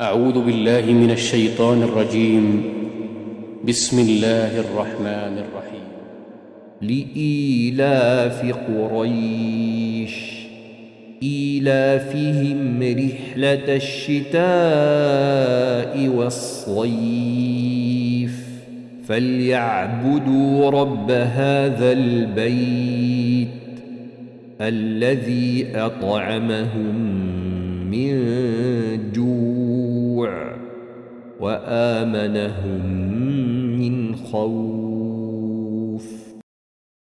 أعوذ بالله من الشيطان الرجيم. بسم الله الرحمن الرحيم. لإيلاف قريش. إيلافهم رحلة الشتاء والصيف. فليعبدوا رب هذا البيت الذي أطعمهم وآمنهم من خوف.